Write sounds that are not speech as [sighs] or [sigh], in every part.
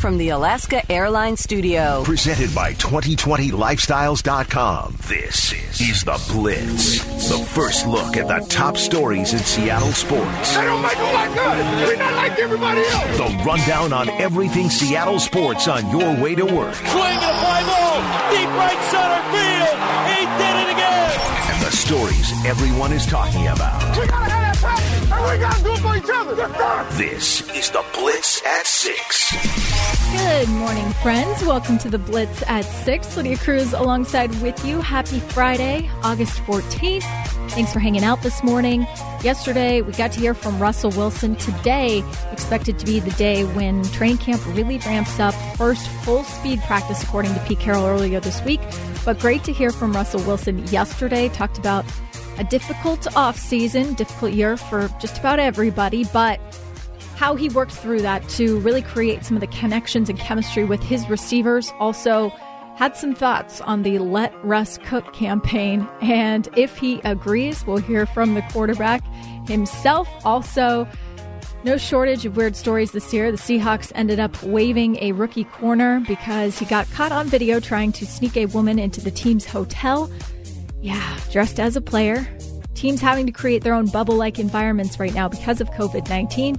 from the Alaska Airlines studio. Presented by 2020lifestyles.com. This is The Blitz. The first look at the top stories in Seattle sports. They don't make them like us. We're not like everybody else. The rundown on everything Seattle sports on your way to work. Swing and a fly ball. Deep right center field. He did it again. And the stories everyone is talking about. We gotta have that passion, we gotta do it for each other. Yes, sir. This is The Blitz at 6. Good morning, friends. Welcome to the Blitz at 6. Lydia Cruz alongside with you. Happy Friday, August 14th. Thanks for hanging out this morning. Yesterday, we got to hear from Russell Wilson. Today, expected to be the day when training camp really ramps up. First full speed practice, according to Pete Carroll earlier this week. But great to hear from Russell Wilson yesterday. Talked about a difficult off season, difficult year for just about everybody, but how he worked through that to really create some of the connections and chemistry with his receivers. Also, had some thoughts on the Let Russ Cook campaign. And if he agrees, we'll hear from the quarterback himself. Also, no shortage of weird stories this year. The Seahawks ended up waiving a rookie corner because he got caught on video trying to sneak a woman into the team's hotel. Yeah, dressed as a player. Teams having to create their own bubble like environments right now because of COVID 19.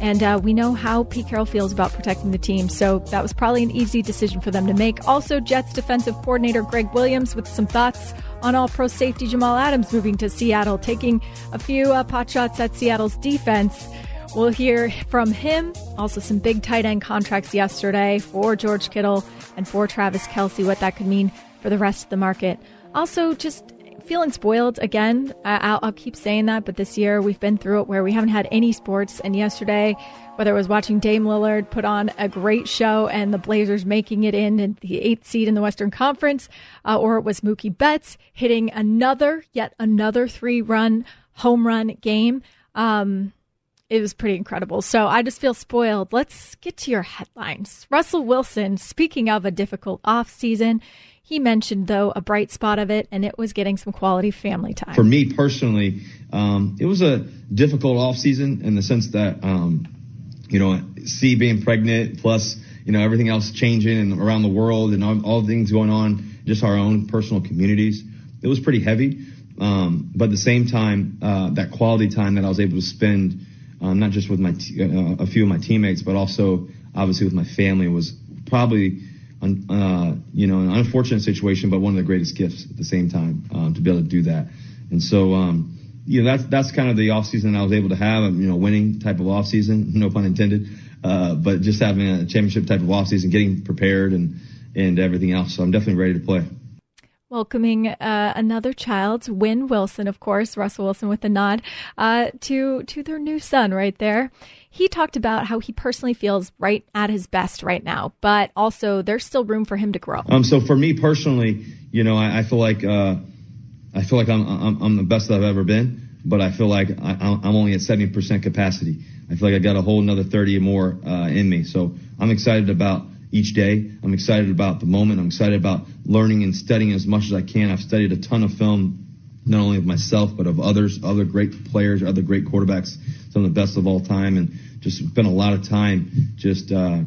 And uh, we know how Pete Carroll feels about protecting the team, so that was probably an easy decision for them to make. Also, Jets defensive coordinator Gregg Williams with some thoughts on all pro safety Jamal Adams moving to Seattle, taking a few uh, pot shots at Seattle's defense. We'll hear from him. Also, some big tight end contracts yesterday for George Kittle and for Travis Kelce, what that could mean for the rest of the market. Also, just feeling spoiled again. I'll, I'll, keep saying that, but this year we've been through it where we haven't had any sports. And yesterday, whether it was watching Dame Lillard put on a great show and the Blazers making it in, in the eighth seed in the Western Conference, uh, or it was Mookie Betts hitting another, yet another three run home run game. Um, it was pretty incredible. So I just feel spoiled. Let's get to your headlines. Russell Wilson, speaking of a difficult off season, he mentioned, though, a bright spot of it, and it was getting some quality family time. For me personally, um, it was a difficult off season in the sense that, um, you know, C being pregnant plus, you know, everything else changing and around the world and all, all things going on, just our own personal communities. It was pretty heavy. Um, but at the same time, uh, that quality time that I was able to spend, um, not just with my t- uh, a few of my teammates, but also obviously with my family was probably uh, you know, an unfortunate situation, but one of the greatest gifts at the same time um, to be able to do that. And so, um, you know, that's that's kind of the off season I was able to have. You know, winning type of off season, [laughs] no pun intended. Uh, but just having a championship type of off season, getting prepared and and everything else. So I'm definitely ready to play. Welcoming uh, another child, Win Wilson, of course, Russell Wilson with a nod uh, to to their new son right there. He talked about how he personally feels right at his best right now, but also there's still room for him to grow. Um, so for me personally, you know, I, I feel like uh, I feel like I'm, I'm I'm the best I've ever been, but I feel like I, I'm only at 70% capacity. I feel like I got a whole another 30 or more uh, in me. So I'm excited about each day. I'm excited about the moment. I'm excited about learning and studying as much as I can. I've studied a ton of film, not only of myself, but of others, other great players, other great quarterbacks, some of the best of all time, and just spent a lot of time just, uh,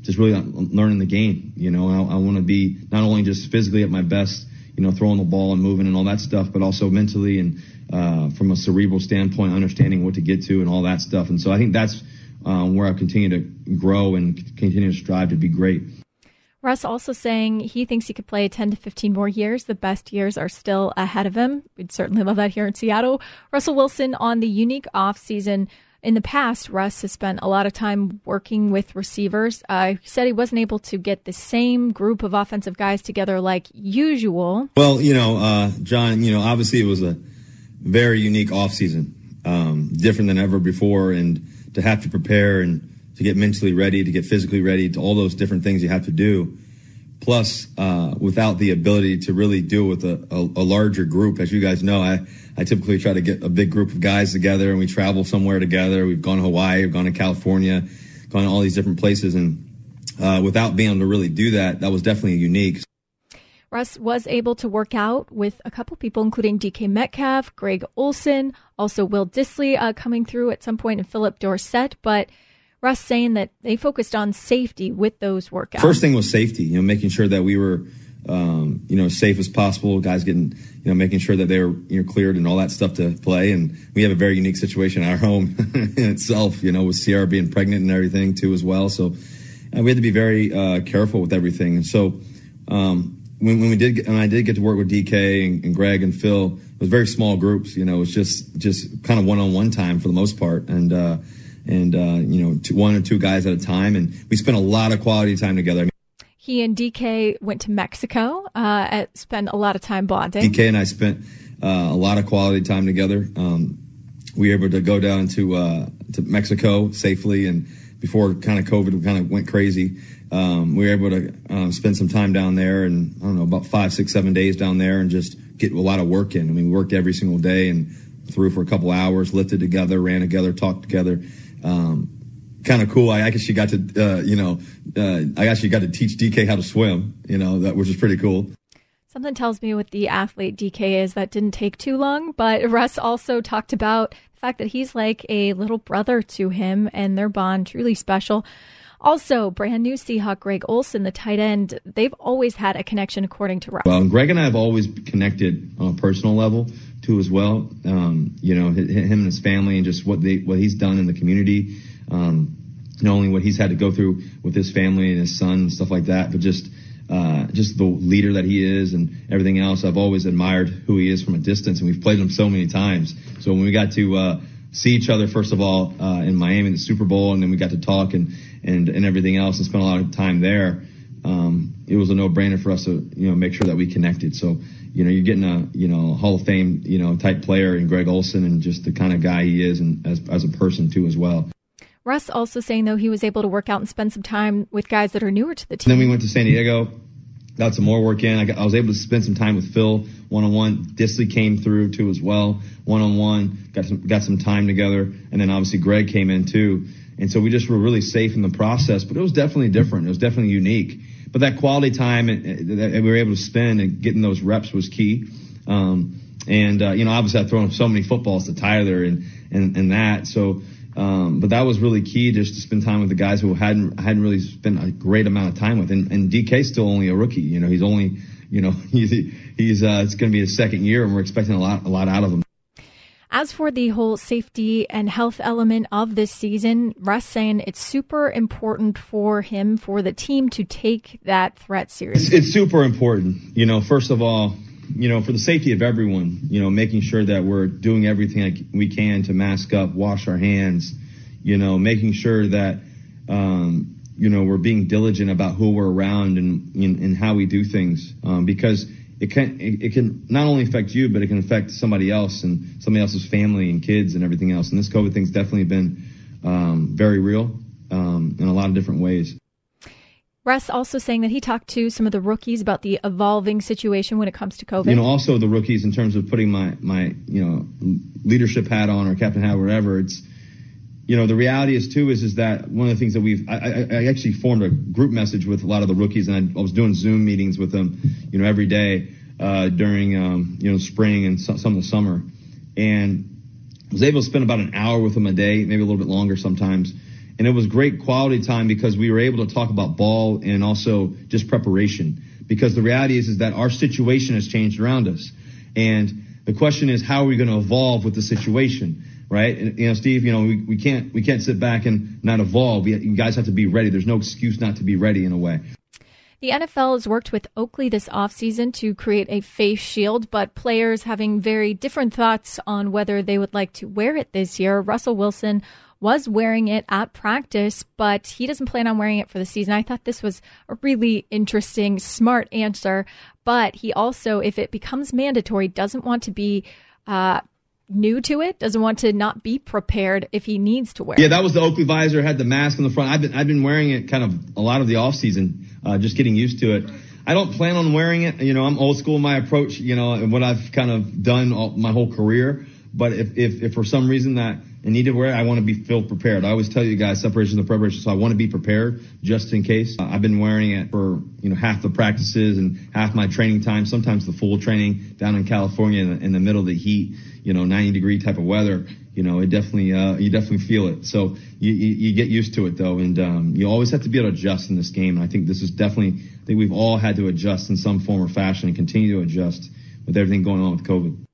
just really learning the game. You know, I, I want to be not only just physically at my best, you know, throwing the ball and moving and all that stuff, but also mentally and uh, from a cerebral standpoint, understanding what to get to and all that stuff. And so I think that's um, where I continue to grow and continue to strive to be great. Russ also saying he thinks he could play 10 to 15 more years. The best years are still ahead of him. We'd certainly love that here in Seattle. Russell Wilson on the unique offseason. In the past, Russ has spent a lot of time working with receivers. Uh, he said he wasn't able to get the same group of offensive guys together like usual. Well, you know, uh, John, you know, obviously it was a very unique offseason, um, different than ever before. And to have to prepare and to get mentally ready, to get physically ready, to all those different things you have to do. Plus, uh, without the ability to really deal with a, a, a, larger group, as you guys know, I, I typically try to get a big group of guys together and we travel somewhere together. We've gone to Hawaii, we've gone to California, gone to all these different places. And uh, without being able to really do that, that was definitely unique. Russ was able to work out with a couple people, including DK Metcalf, Greg Olsen, also Will Dissly uh, coming through at some point, and Phillip Dorsett. But Russ saying that they focused on safety with those workouts. First thing was safety, you know, making sure that we were, um, you know, safe as possible. Guys getting, you know, making sure that they were, you know, cleared and all that stuff to play. And we have a very unique situation at our home [laughs] in itself, you know, with Ciara being pregnant and everything too as well. So we had to be very uh, careful with everything. And so um, when, when we did, and I did get to work with DK and, and Greg and Phil, it was very small groups. You know, it was just just kind of one on one time for the most part. And uh, and uh, you know, two, one or two guys at a time. And we spent a lot of quality time together. I mean, he and DK went to Mexico, uh, spent a lot of time bonding. DK and I spent uh, a lot of quality time together. Um, we were able to go down to uh, to Mexico safely, and before kind of COVID kind of went crazy, um, we were able to um, spend some time down there, and I don't know about five, six, seven days down there, and just get a lot of work in. I mean, we worked every single day and threw for a couple hours, lifted together, ran together, talked together um, kind of cool. I, you got to, uh, you know, uh, I you got to teach DK how to swim, you know, that which is pretty cool. Something tells me what the athlete DK is that didn't take too long, but [laughs] Russ also talked about the fact that he's like a little brother to him and their bond truly special. Also, brand new Seahawk Greg Olsen, the tight end, they've always had a connection according to Russ. Well, Greg and I have always connected on a personal level too as well. Um, you know, him and his family and just what they what he's done in the community. Um, not only what he's had to go through with his family and his son and stuff like that, but just uh, just the leader that he is and everything else. I've always admired who he is from a distance, and we've played him so many times. So when we got to uh, see each other, first of all, uh, in Miami, the Super Bowl, and then we got to talk and and and everything else, and spent a lot of time there. Um, it was a no-brainer for us to you know make sure that we connected. So you know, you're getting a, you know, Hall of Fame, you know, type player in Greg Olsen and just the kind of guy he is and as, as a person too as well. Russ also saying though he was able to work out and spend some time with guys that are newer to the team. And then we went to San Diego, got some more work in. I, got, I was able to spend some time with Phil one on one. Dissly came through too as well, one on one. Got some got some time together, and then obviously Greg came in too. And so we just were really safe in the process, but it was definitely different. It was definitely unique but that quality time that we were able to spend and getting those reps was key. Um, and uh, you know, obviously, I've thrown so many footballs to Tyler and and, and that. So, um, but that was really key just to spend time with the guys who hadn't hadn't really spent a great amount of time with. And, and DK's still only a rookie. You know, he's only you know [laughs] he's he's uh, it's going to be his second year, and we're expecting a lot a lot out of him. As for the whole safety and health element of this season, Russ saying it's super important for him, for the team to take that threat seriously. It's, it's super important. You know, first of all, you know, for the safety of everyone, you know, making sure that we're doing everything we can to mask up, wash our hands, you know, making sure that, um, you know, we're being diligent about who we're around and, and, and how we do things. Um, because it can it, it, can not only affect you, but it can affect somebody else and somebody else's family and kids and everything else. And this COVID thing's definitely been um, very real um, in a lot of different ways. Russ also saying that he talked to some of the rookies about the evolving situation when it comes to COVID. You know, also the rookies in terms of putting my my you know leadership hat on or captain hat, whatever. It's you know the reality is too is is that one of the things that we've I, I, I actually formed a group message with a lot of the rookies and I, I was doing Zoom meetings with them you know every day uh, during um, you know spring and so, some of the summer and was able to spend about an hour with them a day maybe a little bit longer sometimes and it was great quality time because we were able to talk about ball and also just preparation because the reality is is that our situation has changed around us and the question is how are we going to evolve with the situation right? And, you know, Steve, you know, we, we can't we can't sit back and not evolve. We, you guys have to be ready. There's no excuse not to be ready in a way. The NFL has worked with Oakley this offseason to create a face shield, but players having very different thoughts on whether they would like to wear it this year. Russell Wilson was wearing it at practice, but he doesn't plan on wearing it for the season. I thought this was a really interesting, smart answer. But he also, if it becomes mandatory, doesn't want to be uh, new to it, doesn't want to not be prepared if he needs to wear. Yeah, that was the Oakley visor, had the mask on the front. I've been I've been wearing it kind of a lot of the off season, uh, just getting used to it. I don't plan on wearing it. You know, I'm old school in my approach. You know, and what I've kind of done all, my whole career. But if, if if for some reason that and needed where I want to be feel prepared. I always tell you guys separation is the preparation, so I want to be prepared just in case. Uh, I've been wearing it for you know half the practices and half my training time, sometimes the full training down in California in the, in the middle of the heat, you know, 90 degree type of weather. You know, it definitely uh, you definitely feel it. So you, you, you get used to it though, and um, you always have to be able to adjust in this game. And I think this is definitely I think we've all had to adjust in some form or fashion and continue to adjust with everything going on with COVID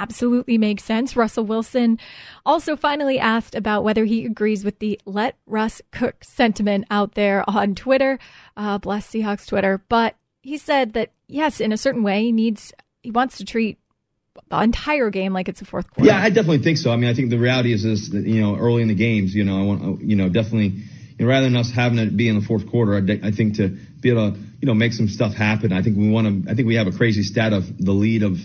absolutely makes sense. Russell Wilson also finally asked about whether he agrees with the let Russ cook sentiment out there on Twitter. Uh, bless Seahawks Twitter. But he said that, yes, in a certain way, he needs, he wants to treat the entire game like it's a fourth quarter. Yeah, I definitely think so. I mean, I think the reality is is that, you know, early in the games, you know, I want, you know, definitely, rather than us having it be in the fourth quarter, I, I think to be able to, you know, make some stuff happen. I think we want to, I think we have a crazy stat of the lead of,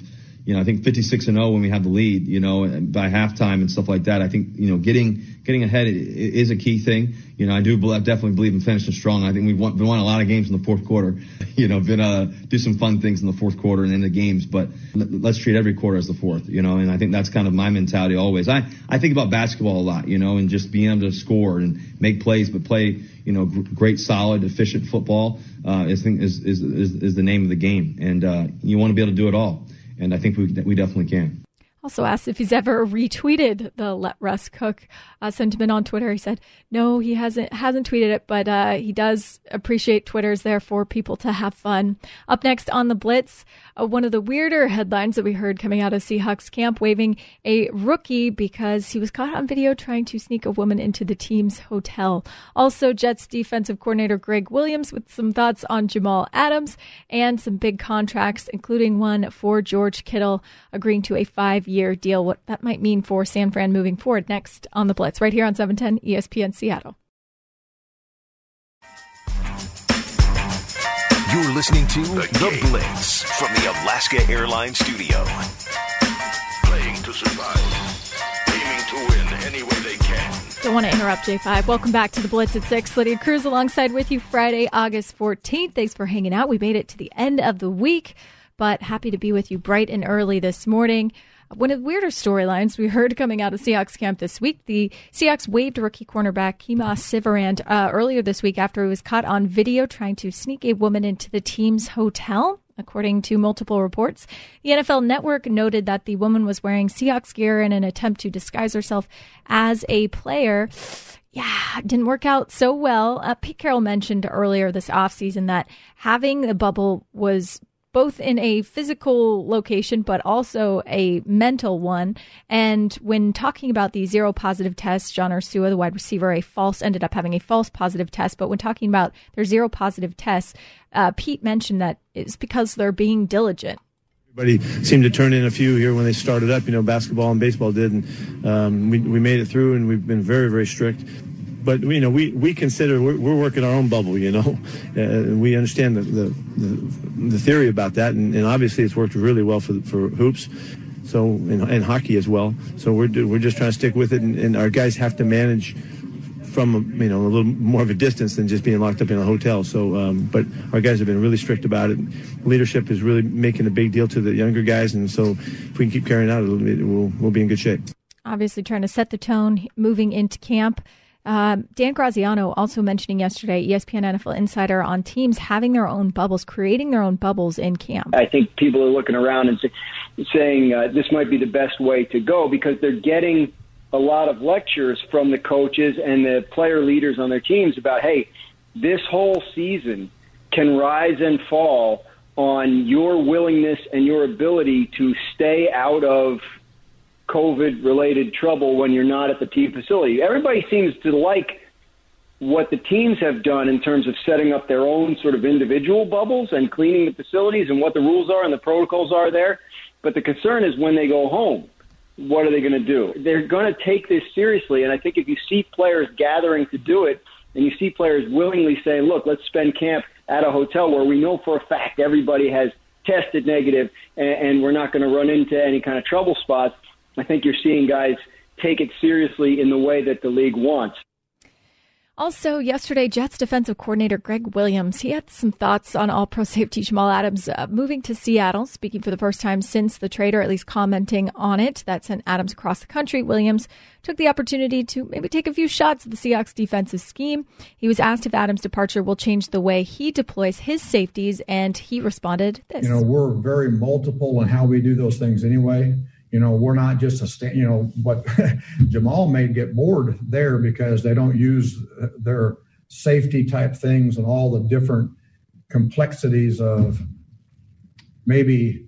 you know, I think 56 and 0 when we have the lead, you know, by halftime and stuff like that. I think, you know, getting, getting ahead is a key thing. You know, I do definitely believe in finishing strong. I think we've won, won a lot of games in the fourth quarter, [laughs] you know, been, uh, do some fun things in the fourth quarter and in the games, but let's treat every quarter as the fourth, you know, and I think that's kind of my mentality always. I, I think about basketball a lot, you know, and just being able to score and make plays, but play, you know, great, solid, efficient football, uh, is, is, is, is the name of the game. And, uh, you want to be able to do it all and I think we we definitely can. Also asked if he's ever retweeted the "Let Russ Cook" uh, sentiment on Twitter. He said no, he hasn't hasn't tweeted it, but uh, he does appreciate Twitter's there for people to have fun. Up next on the Blitz, uh, one of the weirder headlines that we heard coming out of Seahawks camp, waiving a rookie because he was caught on video trying to sneak a woman into the team's hotel. Also, Jets defensive coordinator Gregg Williams with some thoughts on Jamal Adams and some big contracts, including one for George Kittle agreeing to a five year deal, what that might mean for San Fran moving forward next on the Blitz, right here on 710 ESPN Seattle. Listening to The, the Blitz from the Alaska Airlines Studio. Playing to survive, aiming to win any way they can. Don't want to interrupt, J5. Welcome back to the Blitz at 6. Lydia Cruz alongside with you Friday, August 14th. Thanks for hanging out. We made it to the end of the week, but happy to be with you bright and early this morning. One of the weirder storylines we heard coming out of Seahawks camp this week, the Seahawks waived rookie cornerback Kemah Siverand uh, earlier this week after he was caught on video trying to sneak a woman into the team's hotel. According to multiple reports, the NFL Network noted that the woman was wearing Seahawks gear in an attempt to disguise herself as a player. Yeah, didn't work out so well. Uh, Pete Carroll mentioned earlier this offseason that having the bubble was both in a physical location, but also a mental one. And when talking about the zero positive tests, John Ursua, the wide receiver, a false ended up having a false positive test. But when talking about their zero positive tests, uh, Pete mentioned that it's because they're being diligent. Everybody seemed to turn in a few here when they started up. You know, basketball and baseball did, and um, we, we made it through, and we've been very, very strict but you know we we consider we're, we're working our own bubble you know [laughs] uh, we understand the, the, the the theory about that and, and obviously it's worked really well for for hoops so and, and hockey as well so we're we're just trying to stick with it and, and our guys have to manage from you know a little more of a distance than just being locked up in a hotel. So, um, but our guys have been really strict about it. Leadership is really making a big deal to the younger guys, and so if we can keep carrying out, it, we'll we'll be in good shape. Obviously, trying to set the tone moving into camp. Um, Dan Graziano also mentioning yesterday, ESPN NFL Insider, on teams having their own bubbles, creating their own bubbles in camp. I think people are looking around and say, saying uh, this might be the best way to go because they're getting a lot of lectures from the coaches and the player leaders on their teams about, hey, this whole season can rise and fall on your willingness and your ability to stay out of COVID related trouble when you're not at the team facility. Everybody seems to like what the teams have done in terms of setting up their own sort of individual bubbles and cleaning the facilities and what the rules are and the protocols are there. But the concern is when they go home, what are they going to do? They're going to take this seriously. And I think if you see players gathering to do it and you see players willingly saying, look, let's spend camp at a hotel where we know for a fact everybody has tested negative and, and we're not going to run into any kind of trouble spots I think you're seeing guys take it seriously in the way that the league wants. Also, yesterday, Jets defensive coordinator Gregg Williams, he had some thoughts on all pro safety Jamal Adams uh, moving to Seattle, speaking for the first time since the trade, or at least commenting on it. That sent Adams across the country. Williams took the opportunity to maybe take a few shots at the Seahawks defensive scheme. He was asked if Adams' departure will change the way he deploys his safeties, and he responded this. You know, we're very multiple in how we do those things anyway. You know, we're not just a stand, you know, but [laughs] Jamal may get bored there because they don't use their safety type things and all the different complexities of maybe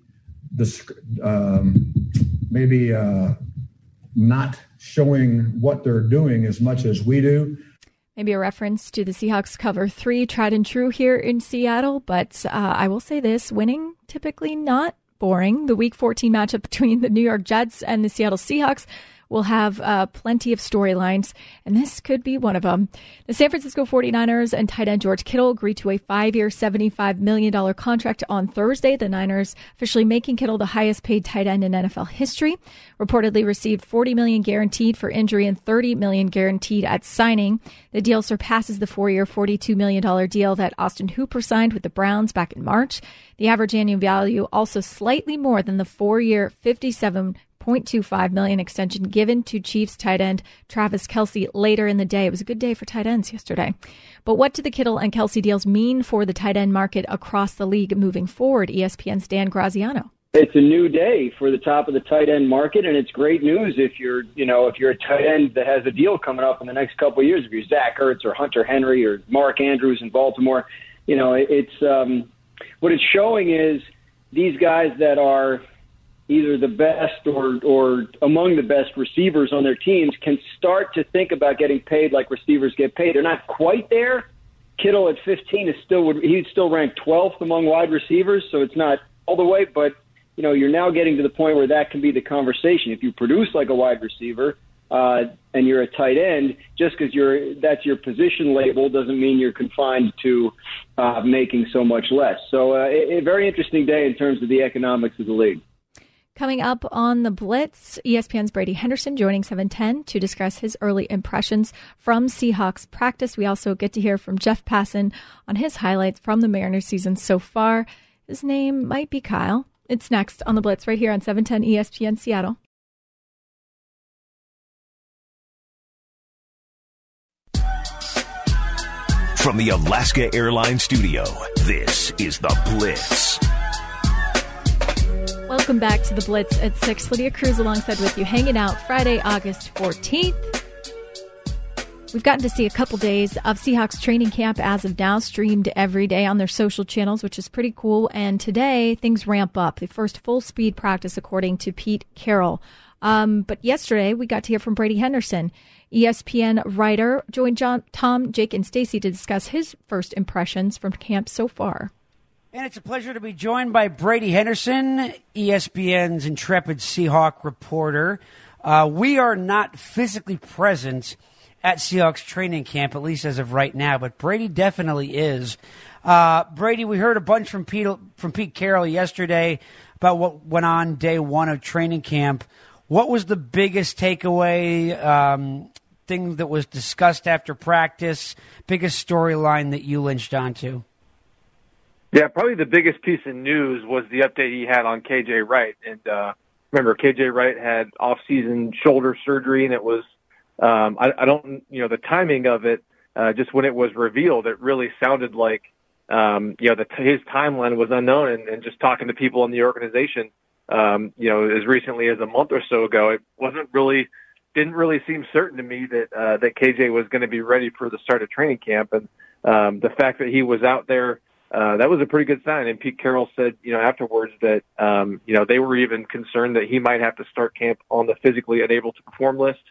this, um, maybe uh, not showing what they're doing as much as we do. Maybe a reference to the Seahawks cover three, tried and true here in Seattle. But uh, I will say this winning typically not boring. The Week 14 matchup [laughs] between the New York Jets and the Seattle Seahawks will have uh, plenty of storylines, and this could be one of them. The San Francisco 49ers and tight end George Kittle agreed to a five year, $75 million contract on Thursday. The Niners officially making Kittle the highest paid tight end in NFL history. Reportedly received 40 million guaranteed for injury and 30 million guaranteed at signing. The deal surpasses the four year, $42 million deal that Austin Hooper signed with the Browns back in March. The average annual value also slightly more than the four year, 57 0.25 million extension given to Chiefs tight end Travis Kelce later in the day. It was a good day for tight ends yesterday. But what do the Kittle and Kelce deals mean for the tight end market across the league moving forward? ESPN's Dan Graziano. It's a new day for the top of the tight end market, and it's great news if you're, you know, if you're a tight end that has a deal coming up in the next couple of years. If you're Zach Ertz or Hunter Henry or Mark Andrews in Baltimore, you know, it's um, what it's showing is these guys that are either the best or or among the best receivers on their teams can start to think about getting paid like receivers get paid. They're not quite there. Kittle at 15 is still would he's still ranked 12th among wide receivers, so it's not all the way, but you know you're now getting to the point where that can be the conversation. If you produce like a wide receiver uh, and you're a tight end, just because you're that's your position label doesn't mean you're confined to uh, making so much less. So uh, a, a very interesting day in terms of the economics of the league. Coming up on the Blitz, ESPN's Brady Henderson joining 710 to discuss his early impressions from Seahawks practice. We also get to hear from Jeff Passan on his highlights from the Mariners season so far. His name might be Kyle. It's next on the Blitz right here on 710 ESPN Seattle. From the Alaska Airlines Studio, this is The Blitz. Welcome back to the Blitz at 6. Lydia Cruz alongside with you, hanging out Friday, August 14th. We've gotten to see a couple days of Seahawks training camp as of now, streamed every day on their social channels, which is pretty cool. And today, things ramp up. The first full speed practice, according to Pete Carroll. Um, but yesterday, we got to hear from Brady Henderson. ESPN writer joined John, Tom, Jake, and Stacy to discuss his first impressions from camp so far. And it's a pleasure to be joined by Brady Henderson, ESPN's intrepid Seahawk reporter. Uh, we are not physically present at Seahawks training camp, at least as of right now, but Brady definitely is. Uh, Brady, we heard a bunch from Pete from Pete Carroll yesterday about what went on day one of training camp. What was the biggest takeaway? Um, thing that was discussed after practice? Biggest storyline that you lynched onto? Yeah, probably the biggest piece of news was the update he had on KJ Wright. And uh, remember, KJ Wright had off-season shoulder surgery, and it was um, I, I don't you know the timing of it. Uh, just when it was revealed, it really sounded like um, you know the, his timeline was unknown. And, and just talking to people in the organization, um, you know, as recently as a month or so ago, it wasn't really didn't really seem certain to me that uh, that KJ was going to be ready for the start of training camp. And um, the fact that he was out there uh, that was a pretty good sign. And Pete Carroll said, you know, afterwards that, um, you know, they were even concerned that he might have to start camp on the physically unable to perform list.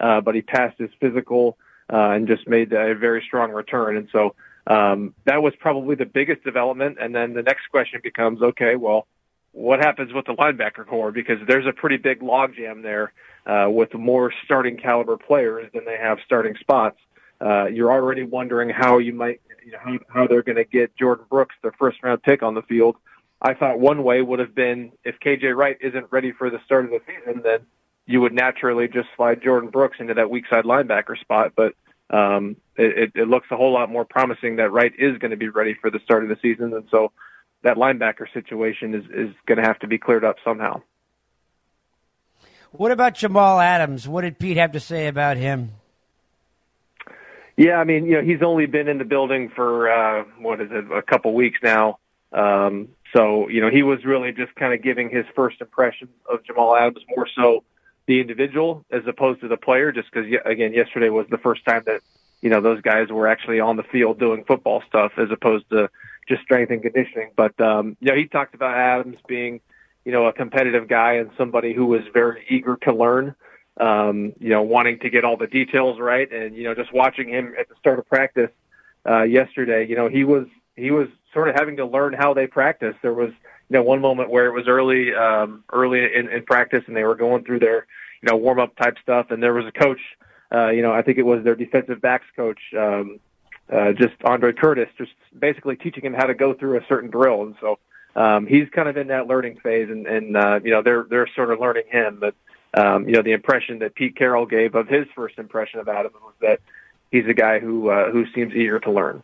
Uh, but he passed his physical, uh, and just made a very strong return. And so, um, that was probably the biggest development. And then the next question becomes, okay, well, what happens with the linebacker corps? Because there's a pretty big logjam there, uh, with more starting caliber players than they have starting spots. Uh, you're already wondering how you might you know, how, how they're going to get Jordyn Brooks, their first round pick, on the field. I thought one way would have been if KJ Wright isn't ready for the start of the season, then you would naturally just slide Jordyn Brooks into that weak side linebacker spot. But um, it, it looks a whole lot more promising that Wright is going to be ready for the start of the season, and so that linebacker situation is is going to have to be cleared up somehow. What about Jamal Adams? What did Pete have to say about him? Yeah, I mean, you know, he's only been in the building for uh, what is it, a couple weeks now. Um, so, you know, he was really just kind of giving his first impressions of Jamal Adams more so the individual as opposed to the player, just because again, yesterday was the first time that you know those guys were actually on the field doing football stuff as opposed to just strength and conditioning. But um, you know, he talked about Adams being you know a competitive guy and somebody who was very eager to learn. Um, you know, wanting to get all the details right, and you know, just watching him at the start of practice uh, yesterday, you know, he was he was sort of having to learn how they practice. There was you know one moment where it was early um, early in, in practice, and they were going through their you know warm up type stuff, and there was a coach uh, you know, I think it was their defensive backs coach, um, uh, just Andre Curtis, just basically teaching him how to go through a certain drill. And so um, he's kind of in that learning phase, and, and uh, you know, they're they're sort of learning him. But um, you know, the impression that Pete Carroll gave of his first impression of Adam was that he's a guy who uh, who seems eager to learn.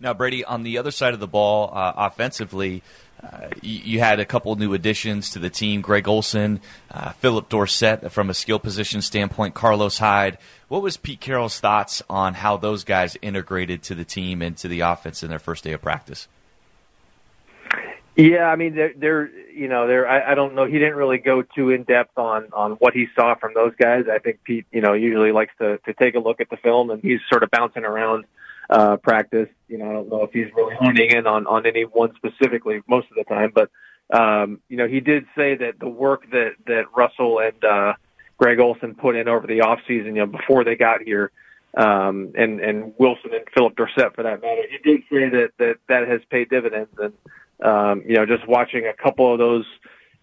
Now, Brady, on the other side of the ball, uh, offensively, uh, you, you, had a couple new additions to the team Greg Olsen, uh, Phillip Dorsett from a skill position standpoint, Carlos Hyde. What was Pete Carroll's thoughts on how those guys integrated to the team and to the offense in their first day of practice? Yeah, I mean, they're, they're you know, they're, I, I don't know. He didn't really go too in depth on on what he saw from those guys. I think Pete, you know, usually likes to to take a look at the film, and he's sort of bouncing around uh, practice. You know, I don't know if he's really honing in on on any one specifically most of the time, but um, you know, he did say that the work that that Russell and uh, Greg Olsen put in over the off season, you know, before they got here, um, and and Wilson and Phillip Dorsett for that matter, he did say that that that has paid dividends, and um, you know, just watching a couple of those.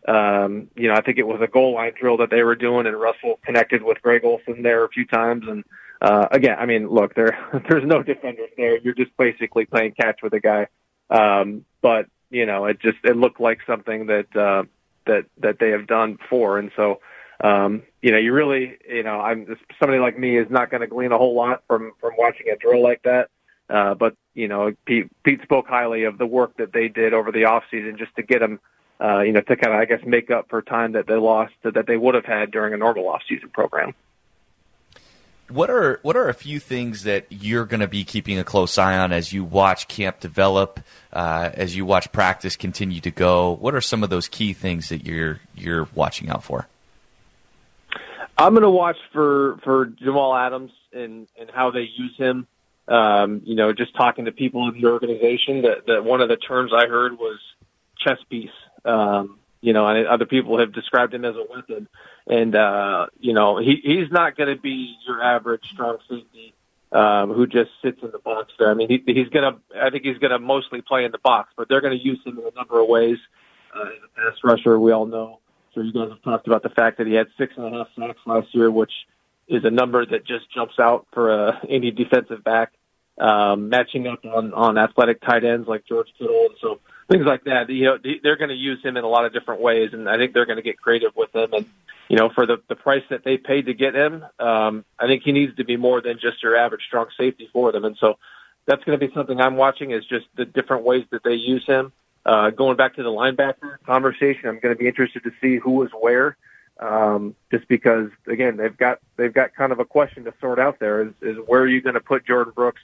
Um, you know, I think it was a goal line drill that they were doing, and Russell connected with Greg Olsen there a few times, and uh, again, I mean, look, there [laughs] there's no defenders there. You're just basically playing catch with a guy. Um, but you know, it just it looked like something that uh, that that they have done before, and so um, you know, you really, you know, I'm somebody like me is not going to glean a whole lot from from watching a drill like that. Uh, but you know, Pete, Pete spoke highly of the work that they did over the off season just to get them, uh, you know, to kind of I guess make up for time that they lost that they would have had during a normal off season program. What are what are a few things that you're going to be keeping a close eye on as you watch camp develop, uh, as you watch practice continue to go? What are some of those key things that you're you're watching out for? I'm going to watch for for Jamal Adams and and how they use him. Um, you know, just talking to people in the organization, that that one of the terms I heard was chess piece. Um, you know, and other people have described him as a weapon. And uh, you know, he he's not going to be your average strong safety um, who just sits in the box there. I mean, he, he's going to. I think he's going to mostly play in the box, but they're going to use him in a number of ways. Uh, as a pass rusher, we all know. So you guys have talked about the fact that he had six and a half sacks last year, which is a number that just jumps out for a, any defensive back. Um, matching up on on athletic tight ends like George Kittle, and so things like that. You know, they're going to use him in a lot of different ways, and I think they're going to get creative with him. And you know, for the the price that they paid to get him, um, I think he needs to be more than just your average strong safety for them. And so that's going to be something I'm watching is just the different ways that they use him. Uh, going back to the linebacker conversation, I'm going to be interested to see who is where. Um, just because again, they've got, they've got kind of a question to sort out there is, is where are you going to put Jordyn Brooks?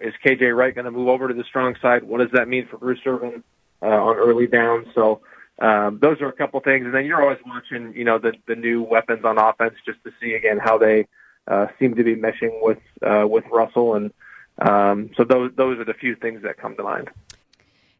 Is KJ Wright going to move over to the strong side? What does that mean for Bruce Irvin? uh, on early downs. So um, those are a couple things. And then you're always watching, you know, the the new weapons on offense just to see again how they uh, seem to be meshing with uh, with Russell. And um, so those those are the few things that come to mind.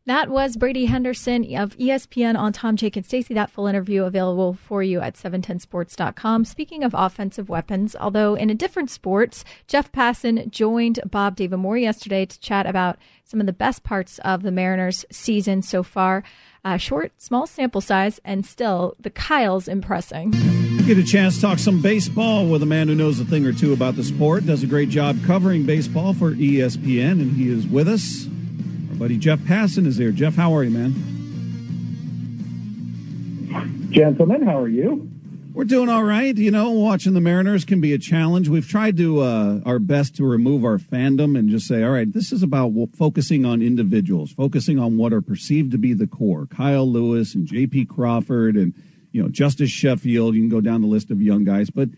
That was Brady Henderson of ESPN on Tom, Jake, and Stacy. That full interview available for you at 710sports.com. Speaking of offensive weapons, although in a different sport, Jeff Passan joined Bob David Moore yesterday to chat about some of the best parts of the Mariners season so far. Uh, short, small sample size, and still the Kyle's impressing. Get a chance to talk some baseball with a man who knows a thing or two about the sport, does a great job covering baseball for ESPN, and he is with us. Our buddy Jeff Passan is there. Jeff, how are you, man? Gentlemen, how are you? We're doing all right. You know, watching the Mariners can be a challenge. We've tried to uh, our best to remove our fandom and just say, all right, this is about w- focusing on individuals, focusing on what are perceived to be the core. Kyle Lewis and J.P. Crawford and you know Justus Sheffield. You can go down the list of young guys, but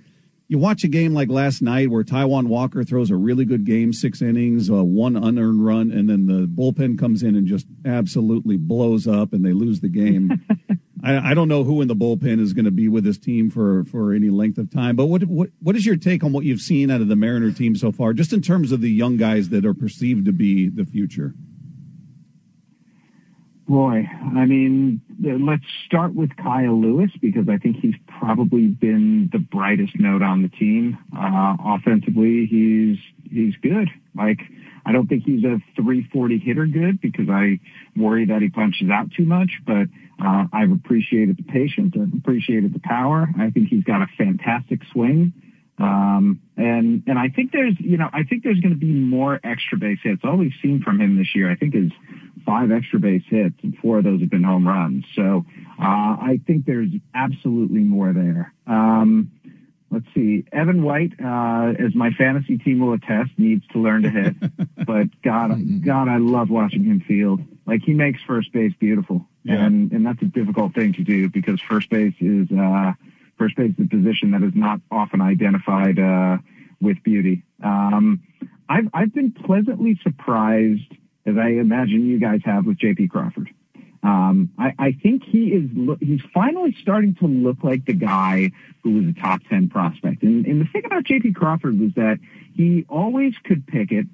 you watch a game like last night where Taijuan Walker throws a really good game, six innings, uh, one unearned run, and then the bullpen comes in and just absolutely blows up, and they lose the game. [laughs] I, I, don't know who in the bullpen is going to be with this team for, for any length of time. But what, what what is your take on what you've seen out of the Mariner team so far, just in terms of the young guys that are perceived to be the future? Boy, I mean, let's start with Kyle Lewis because I think he's probably been the brightest note on the team. Uh, offensively, he's he's good. Like, I don't think he's a 340 hitter good because I worry that he punches out too much. But uh, I've appreciated the patience. I've appreciated the power. I think he's got a fantastic swing. Um, and, and I think there's, you know, I think there's going to be more extra base hits. All we've seen from him this year, I think is five extra base hits and four of those have been home runs. So, uh, I think there's absolutely more there. Um, let's see. Evan White, uh, as my fantasy team will attest, needs to learn to hit. [laughs] but God, God, I love watching him field. Like he makes first base beautiful, yeah. and and that's a difficult thing to do because first base is uh, first is a position that is not often identified uh, with beauty. Um, I've I've been pleasantly surprised, as I imagine you guys have with J.P. Crawford. Um, I, I think he is he's finally starting to look like the guy who was a top ten prospect. And, and the thing about J.P. Crawford was that he always could pick it,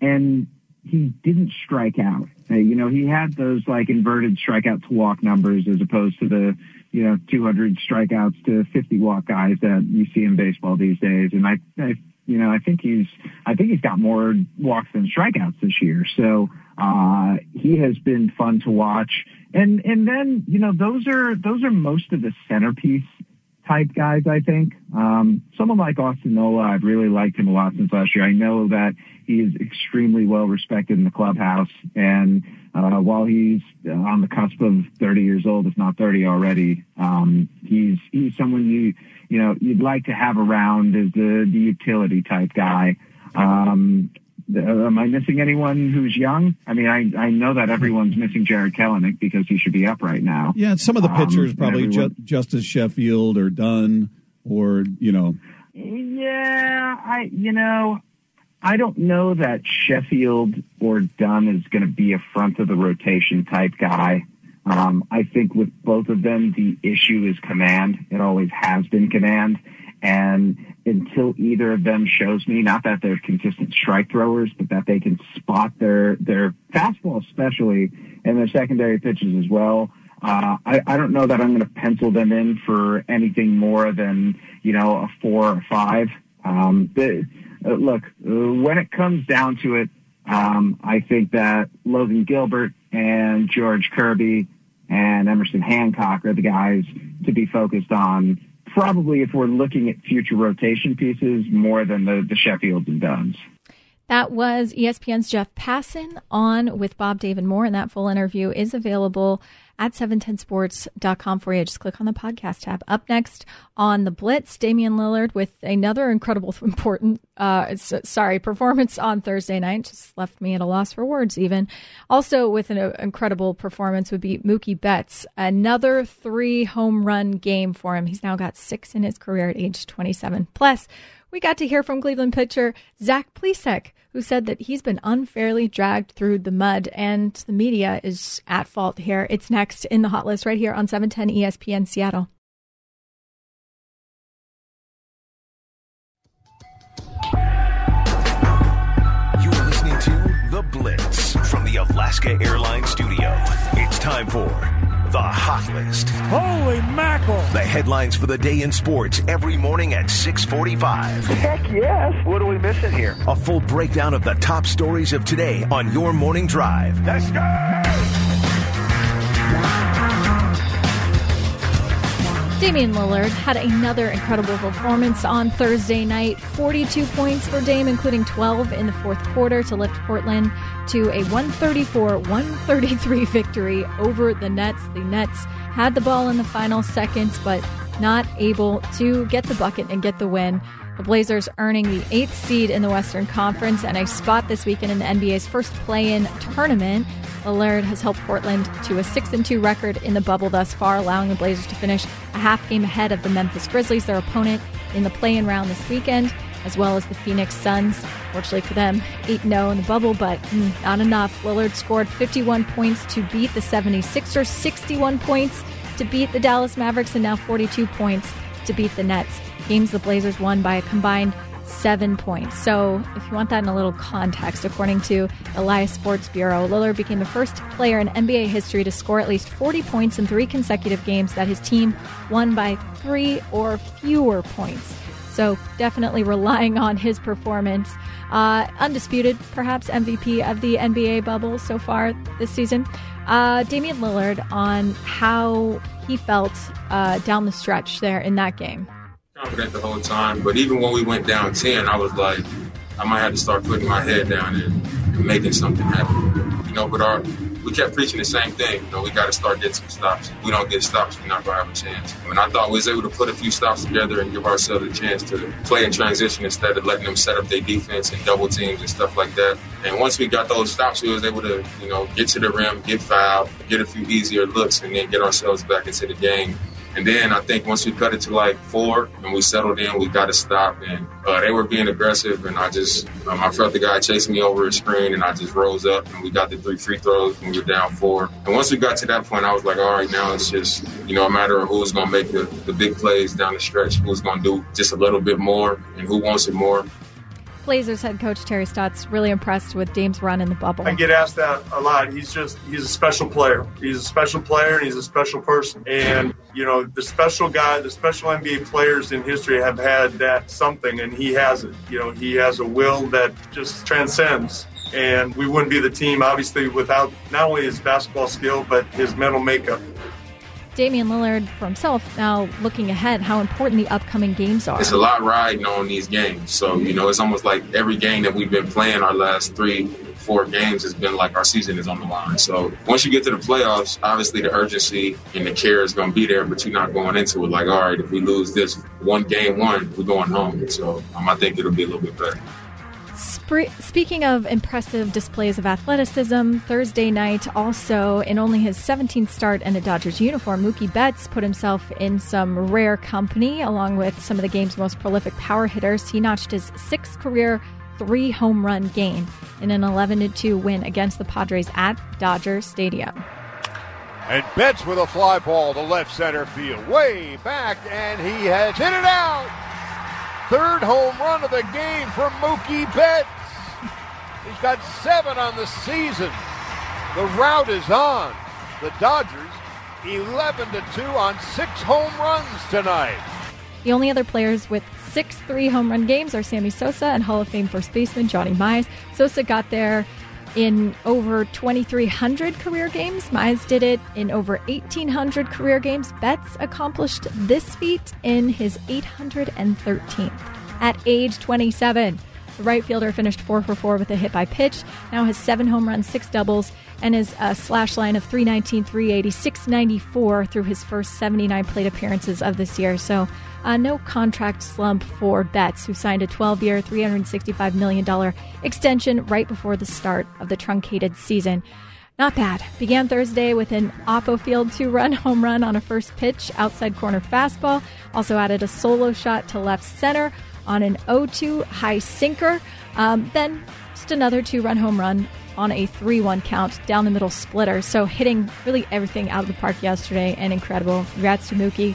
and he didn't strike out. You know, he had those like inverted strikeout to walk numbers as opposed to the you know 200 strikeouts to 50 walk guys that you see in baseball these days. And I, I you know, I think he's I think he's got more walks than strikeouts this year. So uh, he has been fun to watch. And and then you know those are those are most of the centerpiece type guys. I think um, someone like Austin Nola, I've really liked him a lot since last year. I know that he is extremely well respected in the clubhouse, and uh, while he's on the cusp of 30 years old, if not 30 already, um, he's he's someone you you know you'd like to have around as the, the utility type guy. Um, am I missing anyone who's young? I mean, I, I know that everyone's missing Jarred Kelenic because he should be up right now. Yeah, some of the pitchers um, probably everyone, Ju- Justus Sheffield or Dunn or you know. Yeah, I you know I don't know that Sheffield or Dunn is going to be a front of the rotation type guy. Um, I think with both of them, the issue is command. It always has been command. And until either of them shows me, not that they're consistent strike throwers, but that they can spot their, their fastball especially and their secondary pitches as well. Uh, I, I don't know that I'm going to pencil them in for anything more than, you know, a four or five. Um, the, look, uh, when it comes down to it, um, I think that Logan Gilbert and George Kirby and Emerson Hancock are the guys to be focused on. Probably if we're looking at future rotation pieces more than the, the Sheffields and Dunns. That was ESPN's Jeff Passan on with Bob David Moore, and that full interview is available at 710sports.com for you. Just click on the podcast tab. Up next on the Blitz, Damian Lillard with another incredible, [laughs] important, uh, sorry, performance on Thursday night. Just left me at a loss for words, even. Also, with an uh, incredible performance would be Mookie Betts. Another three home run game for him. He's now got six in his career at age 27. Plus, we got to hear from Cleveland pitcher Zach Plesac, who said that he's been unfairly dragged through the mud and the media is at fault here. It's next in the hot list right here on 710 ESPN Seattle. You're listening to The Blitz from the Alaska Airlines Studio. It's time for the Hot List. Holy mackerel! The headlines for the day in sports every morning at 645. Heck yes! What are we missing here? A full breakdown of the top stories of today on your morning drive. Let's go! Damian Lillard had another incredible performance on Thursday night. 42 points for Dame, including 12 in the fourth quarter to lift Portland to a 134 133 [laughs] victory over the Nets. The Nets had the ball in the final seconds, but not able to get the bucket and get the win. The Blazers earning the eighth seed in the Western Conference and a spot this weekend in the NBA's first play-in tournament. Lillard has helped Portland to a 6 and 2 record in the bubble thus far, allowing the Blazers to finish a half game ahead of the Memphis Grizzlies, their opponent in the play in round this weekend, as well as the Phoenix Suns. Fortunately for them, 8 0 in the bubble, but mm, not enough. Lillard scored 51 points to beat the 76ers, 61 points to beat the Dallas Mavericks, and now 42 points to beat the Nets. Games the Blazers won by a combined seven points. So, if you want that in a little context, according to Elias Sports Bureau, Lillard became the first player in NBA history to score at least 40 points in three consecutive games that his team won by three or fewer points. So, definitely relying on his performance. Uh, undisputed, perhaps MVP of the NBA bubble so far this season. Uh, Damian Lillard on how he felt uh, down the stretch there in that game confident the whole time. But even when we went down 10, I was like, I might have to start putting my head down and, making something happen. You know, but our we kept preaching the same thing. You know, we got to start getting some stops. If we don't get stops, we're not going to have a chance. And I thought we was able to put a few stops together and give ourselves a chance to play in transition instead of letting them set up their defense and double teams and stuff like that. And once we got those stops, we was able to, you know, get to the rim, get fouled, get a few easier looks, and then get ourselves back into the game. And then I think once we cut it to like four and we settled in, we got to stop. And uh, they were being aggressive, and I just um, I felt the guy chasing me over his screen, and I just rose up and we got the three free throws and we were down four. And once we got to that point, I was like, all right, now it's just you know a matter of who's going to make the, the big plays down the stretch, who's going to do just a little bit more, and who wants it more. Blazers head coach Terry Stotts really impressed with Dame's run in the bubble. I get asked that a lot. He's just he's a special player. He's a special player and he's a special person. And you know the special guy, the special NBA players in history have had that something, and he has it. You know he has a will that just transcends. And we wouldn't be the team, obviously, without not only his basketball skill but his mental makeup. Damian Lillard for himself now looking ahead how important the upcoming games are. It's a lot riding on these games. So, you know, it's almost like every game that we've been playing our last three, four games has been like our season is on the line. So once you get to the playoffs, obviously the urgency and the care is going to be there, but you're not going into it like, all right, if we lose this one game one, we're going home. So um, I think it'll be a little bit better. Speaking of impressive displays of athleticism, Thursday night, also in only his 17th start in a Dodgers uniform, Mookie Betts put himself in some rare company along with some of the game's most prolific power hitters. He notched his sixth career three home run game in an 11 2 win against the Padres at Dodger Stadium. And Betts with a fly ball to left center field, way back, and he has hit it out. Third home run of the game for Mookie Betts. Got seven on the season. The route is on. The Dodgers 11 to 2 on six home runs tonight. The only other players with six three home run games are Sammy Sosa and Hall of Fame first baseman Johnny Mize. Sosa got there in over 2,300 career games. Mize did it in over 1,800 career games. Betts accomplished this feat in his 813th at age 27. The right fielder finished 4 for 4 with a hit by pitch, now has 7 home runs, 6 doubles, and is a slash line of 319, 380, 694 through his first 79 plate appearances of this year. So, uh, no contract slump for Betts, who signed a 12 year, $365 million extension right before the start of the truncated season. Not bad. Began Thursday with an Oppo Field two run [laughs] home run on a first pitch outside corner fastball. Also added a solo shot to left center on an 0 2 high sinker. Um, then just another two run home run on a 3 1 count down the middle splitter. So hitting really everything out of the park yesterday and incredible. Congrats to Mookie.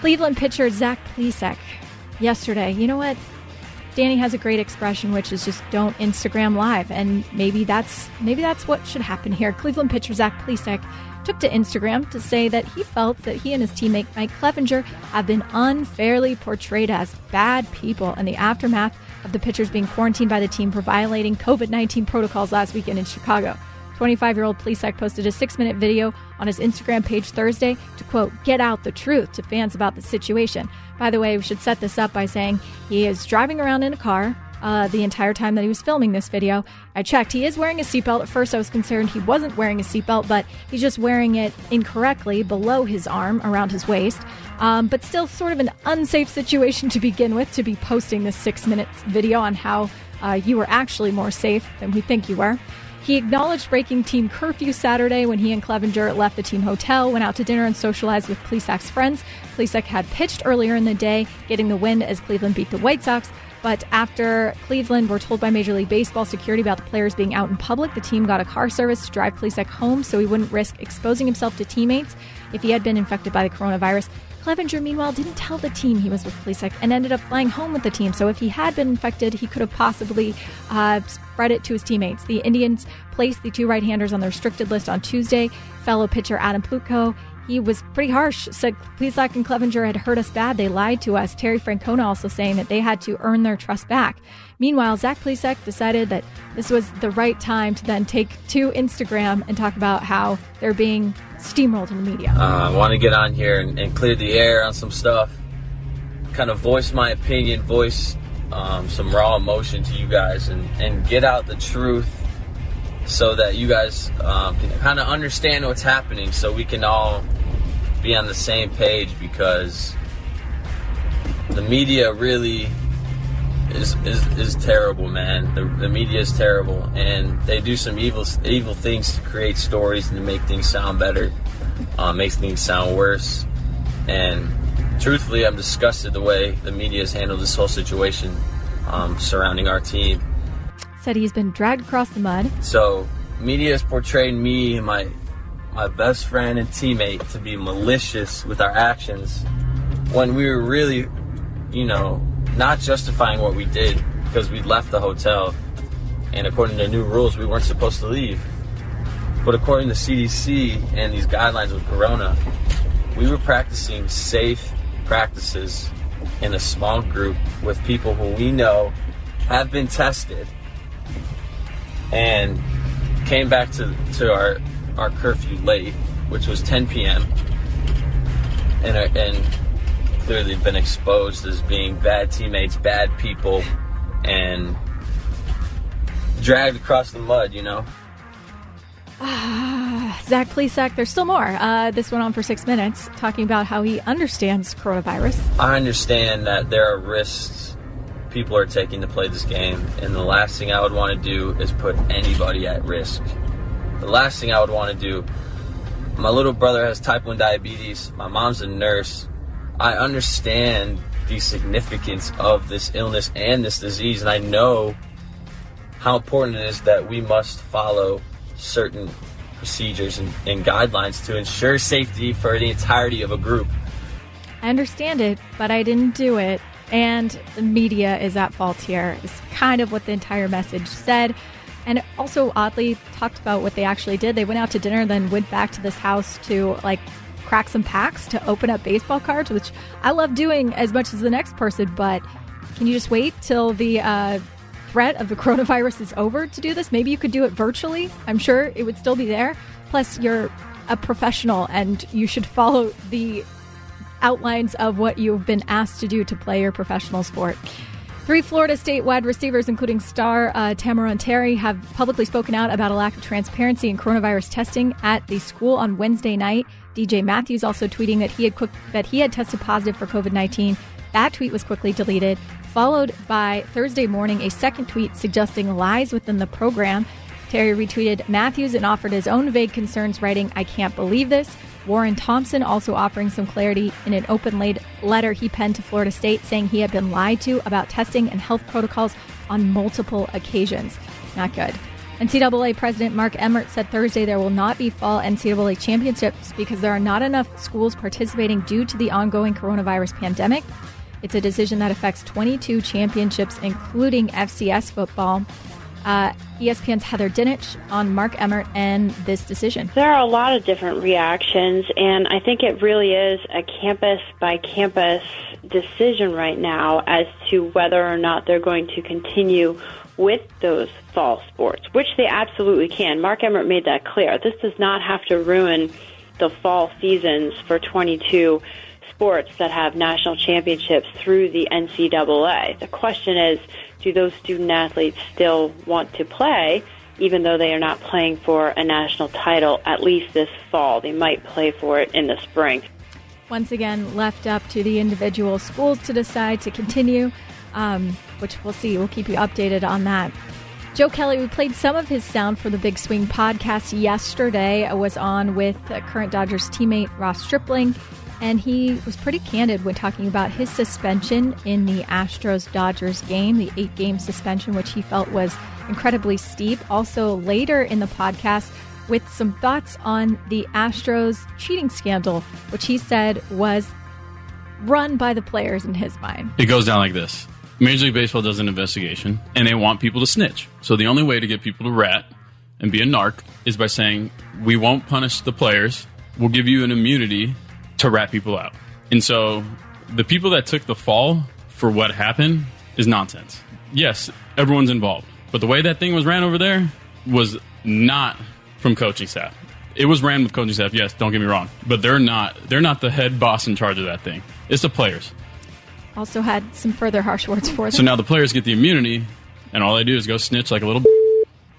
Cleveland pitcher Zach Plesac yesterday. You know what? Danny has a great expression, which is just don't Instagram live, and maybe that's maybe that's what should happen here. Cleveland pitcher Zach Plesac took to Instagram to say that he felt that he and his teammate Mike Clevinger have been unfairly portrayed as bad people in the aftermath of the pitchers being quarantined by the team for violating COVID 19 protocols last weekend in Chicago. 25 year old Plesac posted a six minute video on his Instagram page Thursday to quote, get out the truth to fans about the situation. By the way, we should set this up by saying he is driving around in a car uh, the entire time that he was filming this video. I checked. He is wearing a seatbelt. At first, I was concerned he wasn't wearing a seatbelt, but he's just wearing it incorrectly below his arm, around his waist. Um, but still, sort of an unsafe situation to begin with to be posting this six minutes video on how uh, you were actually more safe than we think you were. He acknowledged breaking team curfew Saturday when he and Clevinger left the team hotel, went out to dinner, and socialized with Plesac's friends. Plesac had pitched earlier in the day, getting the win as Cleveland beat the White Sox. But after Cleveland were told by Major League Baseball security about the players being out in public, the team got a car service to drive Plesac home so he wouldn't risk exposing himself to teammates if he had been infected by the coronavirus. Clevinger, meanwhile, didn't tell the team he was with Plesac and ended up flying home with the team. So if he had been infected, he could have possibly uh, spread it to his teammates. The Indians placed the two right-handers on the restricted list on Tuesday. Fellow pitcher Adam Plutko he was pretty harsh. Said Plesac and Clevinger had hurt us bad. They lied to us. Terry Francona also saying that they had to earn their trust back. Meanwhile, Zach Plesac decided that this was the right time to then take to Instagram and talk about how they're being steamrolled in the media. Uh, I want to get on here and, and, clear the air on some stuff, kind of voice my opinion, voice um, some raw emotion to you guys, and, and get out the truth so that you guys um, can kind of understand what's happening so we can all be on the same page because the media really is, is, is terrible, man. The, the media is terrible, and they do some evil evil things to create stories and to make things sound better, uh, makes things sound worse. And truthfully, I'm disgusted the way the media has handled this whole situation um, surrounding our team said he's been dragged across the mud. So, media has portrayed me and my my best friend and teammate to be malicious with our actions when we were really, you know, not justifying what we did because we left the hotel and according to new rules we weren't supposed to leave. But according to CDC and these guidelines with Corona, we were practicing safe practices in a small group with people who we know have been tested and came back to, to our, our curfew late, which was 10 p.m. And, uh, and clearly been exposed as being bad teammates, bad people, and dragged across the mud, you know? [sighs] Zach Plesac, there's still more. Uh, this went on for six minutes, talking about how he understands coronavirus. I understand that there are risks people are taking to play this game, and the last thing I would want to do is put anybody at risk. The last thing I would want to do. My little brother has type 1 diabetes. My mom's a nurse. I understand the significance of this illness and this disease, and I know how important it is that we must follow certain procedures and, and, guidelines to ensure safety for the entirety of a group. I understand it, but I didn't do it and the media is at fault here, is kind of what the entire message said. And also, oddly, talked about what they actually did. They went out to dinner, then went back to this house to like crack some packs to open up baseball cards, which I love doing as much as the next person. But can you just wait till the uh, threat of the [laughs] coronavirus is over to do this? Maybe you could do it virtually. I'm sure it would still be there. Plus, you're a professional and you should follow the outlines of what you've been asked to do to play your professional sport. Three Florida State wide receivers, including star uh, Tamorrion Terry, have publicly spoken out about a lack of transparency in coronavirus testing at the school on Wednesday night. DJ Matthews also tweeting that he had quick, that he had tested positive for COVID nineteen. That tweet was quickly deleted, followed by Thursday morning a second tweet suggesting lies within the program. Terry retweeted Matthews and offered his own vague concerns, writing, "I can't believe this." Warren Thompson also offering some clarity in an open letter he penned to Florida State saying he had been lied to about testing and health protocols on multiple occasions. Not good. NCAA President Mark Emmert said Thursday there will not be fall NCAA championships because there are not enough schools participating due to the ongoing coronavirus pandemic. It's a decision that affects 22 championships, including FCS football uh, ESPN's Heather Dinich on Mark Emmert and this decision. There are a lot of different reactions, and I think it really is a campus by campus decision right now as to whether or not they're going to continue with those fall sports, which they absolutely can. Mark Emmert made that clear. This does not have to ruin the fall seasons for 22 sports that have national championships through the NCAA. The question is, do those student athletes still want to play, even though they are not playing for a national title at least this fall? They might play for it in the spring. Once again, left up to the individual schools to decide to continue, um, which we'll see. We'll keep you updated on that. Joe Kelly, we played some of his sound for the Big Swing podcast yesterday. I was on with current Dodgers teammate Ross Stripling, and he was pretty candid when talking about his suspension in the Astros Dodgers game, the eight game suspension, which he felt was incredibly steep. Also, later in the podcast, with some thoughts on the Astros cheating scandal, which he said was run by the players in his mind. It goes down like this Major League Baseball does an investigation, and they want people to snitch. So the only way to get people to rat and be a narc is by saying, we won't punish the players, we'll give you an immunity to rat people out. And so the people that took the fall for what happened is nonsense. Yes, everyone's involved. But the way that thing was ran over there was not from coaching staff. It was ran with coaching staff, yes, don't get me wrong. But they're not they're not the head boss in charge of that thing. It's the players also had some further harsh words for them. So now the players get the immunity, and all they do is go snitch like a little,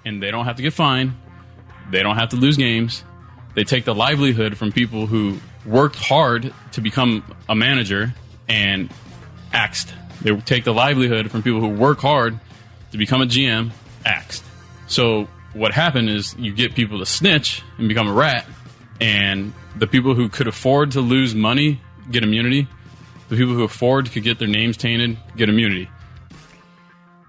and they don't have to get fined. They don't have to lose games. They take the livelihood from people who worked hard to become a manager and axed. They take the livelihood from people who work hard to become a GM, axed. So what happened is you get people to snitch and become a rat, and the people who could afford to lose money get immunity the people who afford could get their names tainted get immunity.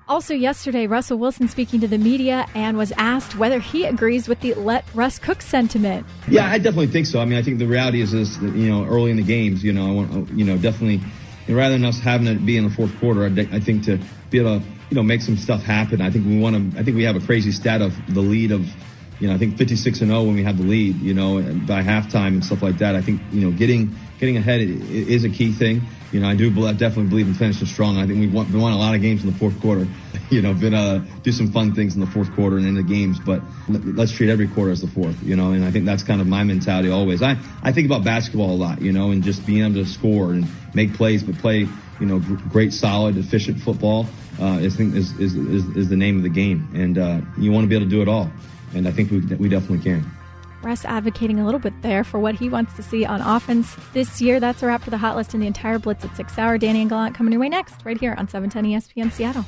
Also, yesterday, Russell Wilson speaking to the media and was asked whether he agrees with the let Russ cook sentiment. Yeah, I definitely think so. I mean, I think the reality is, is that, you know, early in the games, you know, I want, you know, definitely, rather than us having it be in the fourth quarter, I, I think to be able to, you know, make some stuff happen. I think we want to. I think we have a crazy stat of the lead of, you know, I think 56 and 0 when we have the lead, you know, by halftime and stuff like that. I think, you know, getting getting ahead is a key thing you know, I do definitely believe in finishing strong. I think we won, we won a lot of games in the fourth quarter. [laughs] You know, been uh, do some fun things in the fourth quarter and in the games, but let's treat every quarter as the fourth. You know, and I think that's kind of my mentality always. I I think about basketball a lot. You know, and just being able to score and make plays, but play you know great, solid, efficient football. Uh, is, is is is the name of the game, and uh, you want to be able to do it all. And I think we we definitely can. Russ advocating a little bit there for what he wants to see on offense this year. That's a wrap for the hot list and the entire Blitz at 6 hour. Danny and Gallant coming your way next, right here on 710 ESPN Seattle.